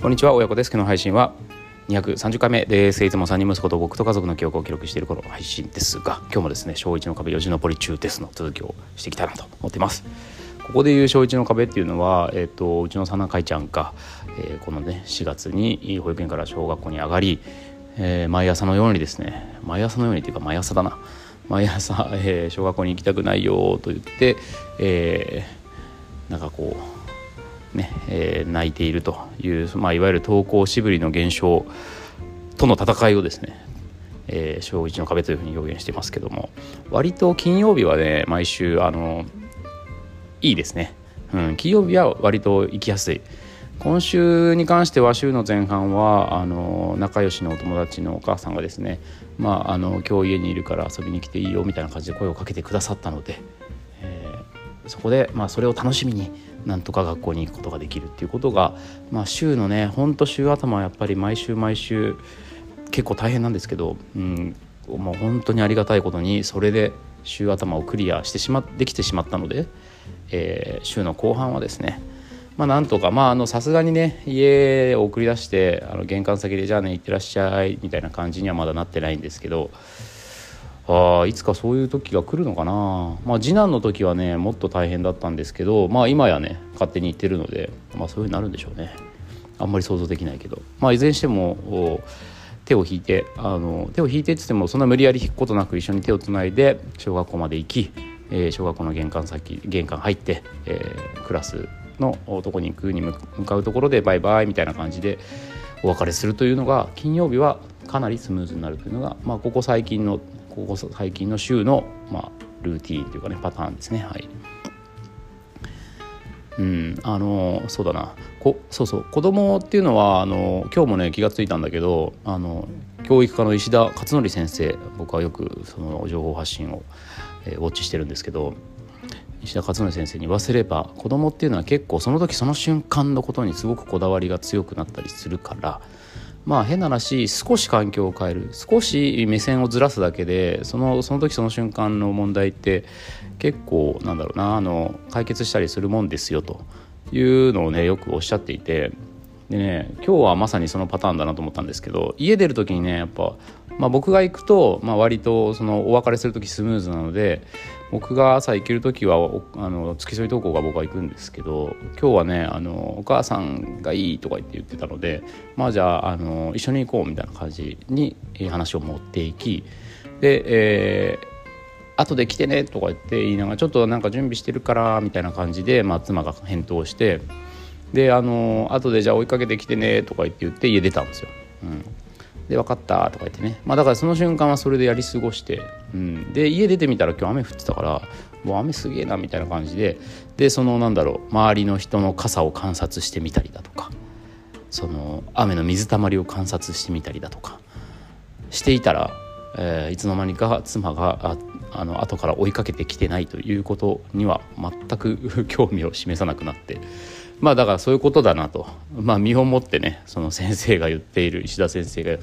こんにちは。親子です。今日の配信は230回目ですいつも3人息子と僕と家族の記憶を記録している頃配信ですが今日もですね小1の壁よじ登り中ですの続きをしていきたいなと思っています。ここでいう小1の壁っていうのは、えーと、うちのさなかいちゃんが、えー、このね4月に保育園から小学校に上がり、えー、毎朝のようにですね毎朝のようにっていうか毎朝だな。毎朝、えー、小学校に行きたくないよと言って、えー、なんかこうねえー、泣いているという、まあ、いわゆる登校しぶりの減少との戦いをですね、えー、小1の壁というふうに表現してますけども割と金曜日はね毎週あのいいですね、うん、金曜日は割と行きやすい。今週に関しては週の前半はあの仲良しのお友達のお母さんがですね、まあ、あの今日家にいるから遊びに来ていいよみたいな感じで声をかけてくださったので、えー、そこで、まあ、それを楽しみになんとか学校に行くことができるっていうことが、まあ、週のねほんと週頭はやっぱり毎週毎週結構大変なんですけど、うん、もう本当にありがたいことにそれで週頭をクリアしてしまできてしまったので、えー、週の後半はですねまあなんとかまあさすがにね家を送り出してあの玄関先でじゃあね行ってらっしゃいみたいな感じにはまだなってないんですけどあいつかそういう時が来るのかな、まあ、次男の時はねもっと大変だったんですけど、まあ、今やね勝手に言ってるので、まあ、そういうふうになるんでしょうね。あんまり想像できないけど、まあ、いずれにしても手を引いてあの手を引いてって言ってもそんな無理やり引くことなく一緒に手をつないで小学校まで行き、えー、小学校の玄関先玄関入って、えー、クラスのとこに行くに向かうところでバイバイみたいな感じでお別れするというのが金曜日はかなりスムーズになるというのが、まあ、ここ最近のここ最近の週の、まあ、ルーティーンというかねパターンですね。はい。うんあのそうだな。こそうそう。子供っていうのはあの今日もね気が付いたんだけどあの教育科の石田勝則先生僕はよくその情報発信を、えー、ウォッチしてるんですけど石田勝則先生に言わせれば子供っていうのは結構その時その瞬間のことにすごくこだわりが強くなったりするからまあ変な話少し環境を変える。少し目線をずらすだけでそのその時その瞬間の問題って結構なんだろうなあの解決したりするもんですよというのをねよくおっしゃっていて。でね今日はまさにそのパターンだなと思ったんですけど家出る時にねやっぱ、まあ、僕が行くと、まあ、割とそのお別れする時スムーズなので僕が朝行ける時はあの付き添い登校が僕は行くんですけど今日はねあのお母さんがいいとか言って言ってたのでまあじゃああの一緒に行こうみたいな感じに話を持っていきで、えー後で来てねとか言って言いながらちょっとなんか準備してるからみたいな感じで、まあ、妻が返答してであの後でじゃあ追いかけてきてねとか言って言って家出たんですよ。うん。で分かったとか言ってね。まあだからその瞬間はそれでやり過ごして、うん、で家出てみたら今日雨降ってたからもう雨すげえなみたいな感じで。でそのなんだろう周りの人の傘を観察してみたりだとかその雨の水たまりを観察してみたりだとかしていたら、えー、いつの間にか妻がああの後から追いかけてきてないということには全く 興味を示さなくなって。まあだからそういうことだなとまあ身をもってねその先生が言っている石田先生が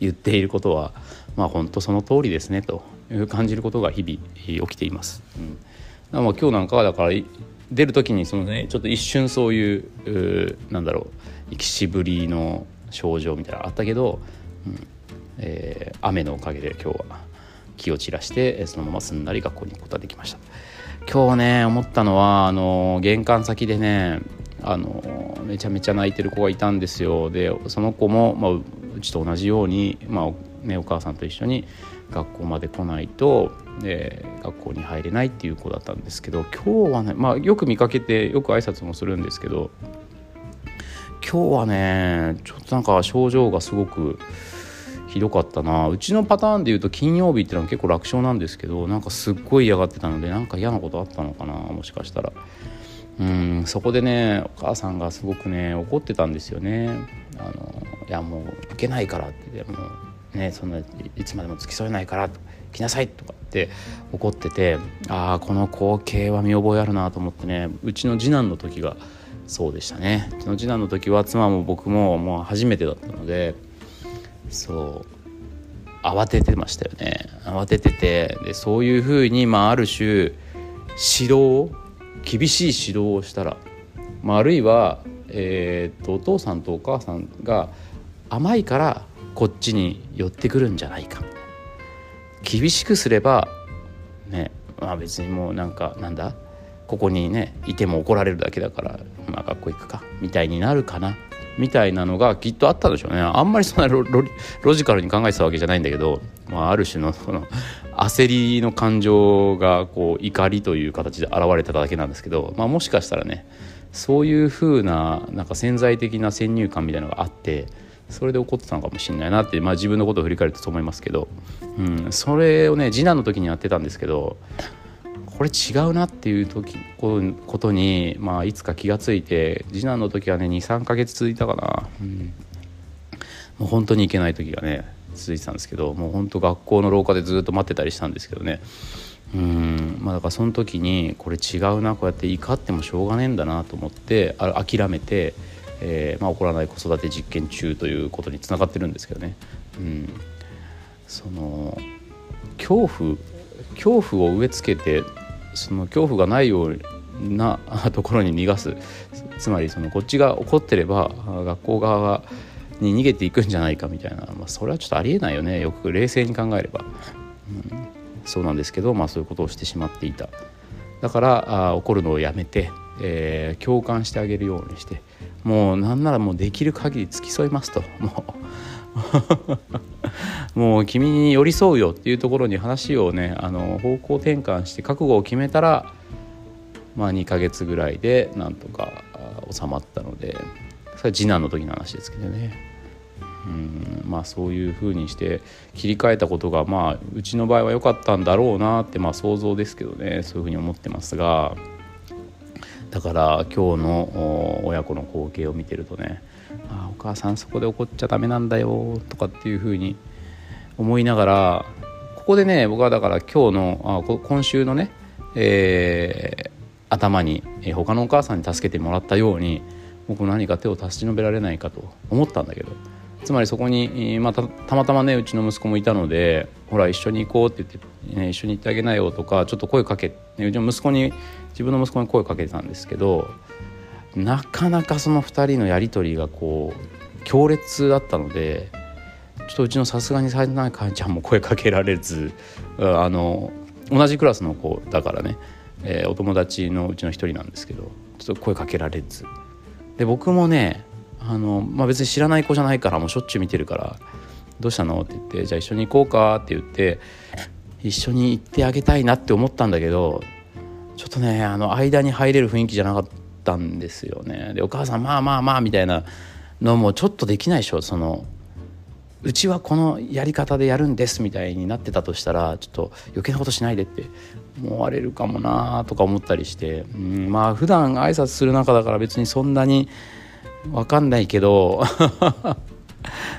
言っていることはまあ本当その通りですねと感じることが日々起きています。うん、まあ今日なんかはだから出る時にそのねちょっと一瞬そういううなんだろう生きしぶりの症状みたいなのあったけど、うんえー、雨のおかげで今日は気を散らしてそのまますんなり学校に行くことができました。今日ね思ったのはあの玄関先でねあのめちゃめちゃ泣いてる子がいたんですよ。でその子も、まあ、うちと同じように、まあね、お母さんと一緒に学校まで来ないとで学校に入れないっていう子だったんですけど今日はね、まあ、よく見かけてよく挨拶もするんですけど今日はねちょっとなんか症状がすごくひどかったな。うちのパターンでいうと金曜日ってのは結構楽勝なんですけどなんかすっごい嫌がってたのでなんか嫌なことあったのかなもしかしたら。うんそこでねお母さんがすごくね怒ってたんですよね。あのいやもう行けないからってもうねそんないつまでも付き添えないから来なさいとかって怒っててああこの光景は見覚えあるなと思ってねうちの次男の時がそうでしたね。うちの次男の時は妻も僕ももう初めてだったのでそう。慌ててましたよね。慌てててでそういうふうに、まあ、ある種指導厳しい指導をしたら、まあ、あるいはえー、とお父さんとお母さんが甘いからこっちに寄ってくるんじゃないか。厳しくすればねまあ別にもうなんかなんだ？ここにねいても怒られるだけだからまあ学校行くかみたいになるかな。みたいなのがきっとあったんでしょうね。あんまりそんなロジカルに考えてたわけじゃないんだけど、まあ、ある種のその焦りの感情がこう怒りという形で現れてただけなんですけど、まあ、もしかしたらねそういう風ななんか潜在的な先入観みたいなのがあってそれで怒ってたのかもしれないなって、まあ、自分のことを振り返ると思いますけど、うん、それをね次男の時にやってたんですけどこれ違うなっていう時ことに、まあ、いつか気が付いて次男の時はね23ヶ月続いたかな、うん、もう本当に行けない時がね続いてたんですけどもう本当学校の廊下でずっと待ってたりしたんですけどね。うん。まあだからその時にこれ違うなこうやって怒ってもしょうがねえんだなと思ってあ諦めて、えーまあ、怒らない子育て実験中ということにつながってるんですけどね。うん。その恐怖恐怖を植え付けてその恐怖がないような ところに逃がす。つまりそのこっちが怒ってれば学校側に逃げていくんじゃないかみたいな、まあ、それはちょっとありえないよね。よく冷静に考えれば、うん、そうなんですけど、まあ、そういうことをしてしまっていた。だからあ怒るのをやめて、えー、共感してあげるようにして。もうなんならもうできる限り付き添いますと。もう もう君に寄り添うよっていうところに話をねあの方向転換して覚悟を決めたらまあ2ヶ月ぐらいでなんとか収まったのでそれは次男の時の話ですけどね。うんまあそういうふうにして切り替えたことがまあうちの場合は良かったんだろうなってまあ想像ですけどねそういうふうに思ってますがだから今日の親子の光景を見てるとねあお母さんそこで怒っちゃダメなんだよとかっていうふうに思いながらここでね僕はだから今日のあ今週のね、えー、頭に、えー、他のお母さんに助けてもらったように僕何か手を差し伸べられないかと思ったんだけどつまりそこに、まあ、たまたまねうちの息子もいたのでほら一緒に行こうって言って、ね、一緒に行ってあげなよとかちょっと声かけ、ね、うちの息子に自分の息子に声かけてたんですけどなかなかその2人のやり取りがこう強烈だったのでちょっとうちのさすがにされないかちゃんも声かけられずあの同じクラスの子だからね、えー、お友達のうちの一人なんですけどちょっと声かけられず。で僕もねあの、まあ、別に知らない子じゃないからもうしょっちゅう見てるから「どうしたの?」って言って「じゃあ一緒に行こうか」って言って一緒に行ってあげたいなって思ったんだけどちょっとねあの間に入れる雰囲気じゃなかったんですよね。でお母さんまあまあまあみたいなのもちょっとできないでしょそのうちはこのやり方でやるんですみたいになってたとしたらちょっと余計なことしないでって思われるかもなとか思ったりして、うん、まあ普段挨拶する中だから別にそんなにわかんないけど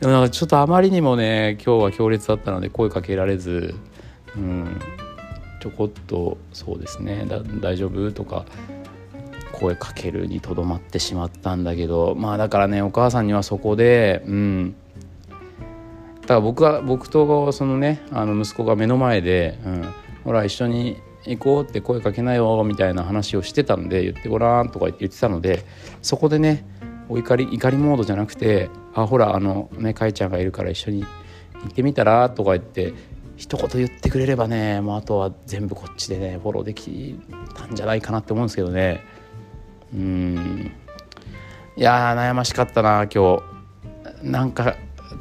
でもなんかちょっとあまりにもね今日は強烈だったので声かけられず、うん、ちょこっとそうですね大丈夫とか声かけるにとどまってしまったんだけどまあだからねお母さんにはそこでうん。だから僕は僕とそのねあの息子が目の前で、うん、ほら一緒に行こうって声かけなよみたいな話をしてたんで言ってごらんとか言って言ってたのでそこでねお怒り怒りモードじゃなくて「あほらあのねかいちゃんがいるから一緒に行ってみたら?」とか言って一言言ってくれればねもうあとは全部こっちでねフォローできたんじゃないかなって思うんですけどね。うん。いや悩ましかったな今日。なんか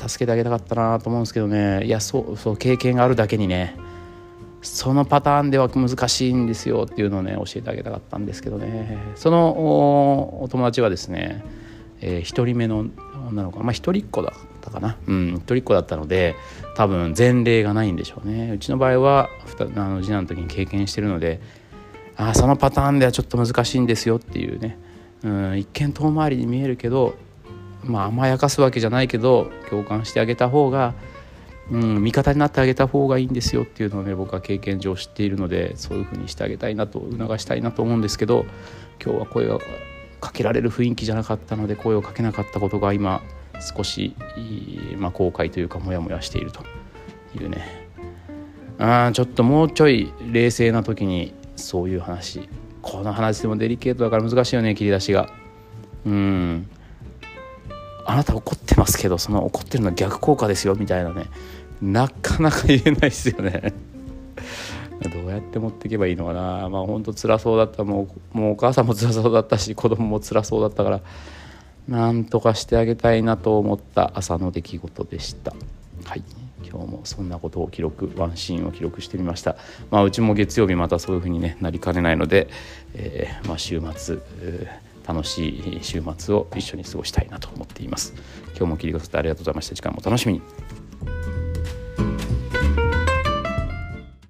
助けてあげたかったなと思うんですけどね。いやそうそう経験があるだけにねそのパターンでは難しいんですよっていうのをね教えてあげたかったんですけどね。そのお友達はですねえー、1人目の女の子。まあ一人っ子だったかな。うん一人っ子だったので多分前例がないんでしょうね。うちの場合はあの次男の時に経験してるのであそのパターンではちょっと難しいんですよっていうね、うん、一見遠回りに見えるけどまあ甘やかすわけじゃないけど共感してあげた方が、うん、味方になってあげた方がいいんですよっていうのをね僕は経験上知っているのでそういうふうにしてあげたいなと促したいなと思うんですけど今日は声がかけられる雰囲気じゃなかったので声をかけなかったことが今少し、まあ、後悔というかモヤモヤしているというね。あちょっともうちょい冷静な時にそういう話。この話でもデリケートだから難しいよね切り出しが。うん。あなた怒ってますけどその怒ってるのは逆効果ですよみたいなね。なかなか言えないですよね。どうやって持っていけばいいのかな。まあほんと辛そうだった。もうもうお母さんも辛そうだったし子供も辛そうだったからなんとかしてあげたいなと思った朝の出来事でした。はい。今日もそんなことを記録ワンシーンを記録してみました。まあうちも月曜日またそういう風にねなりかねないので、えー、まあ週末、楽しい週末を一緒に過ごしたいなと思っています。今日も聞いてくださってありがとうございました。時間も楽しみに。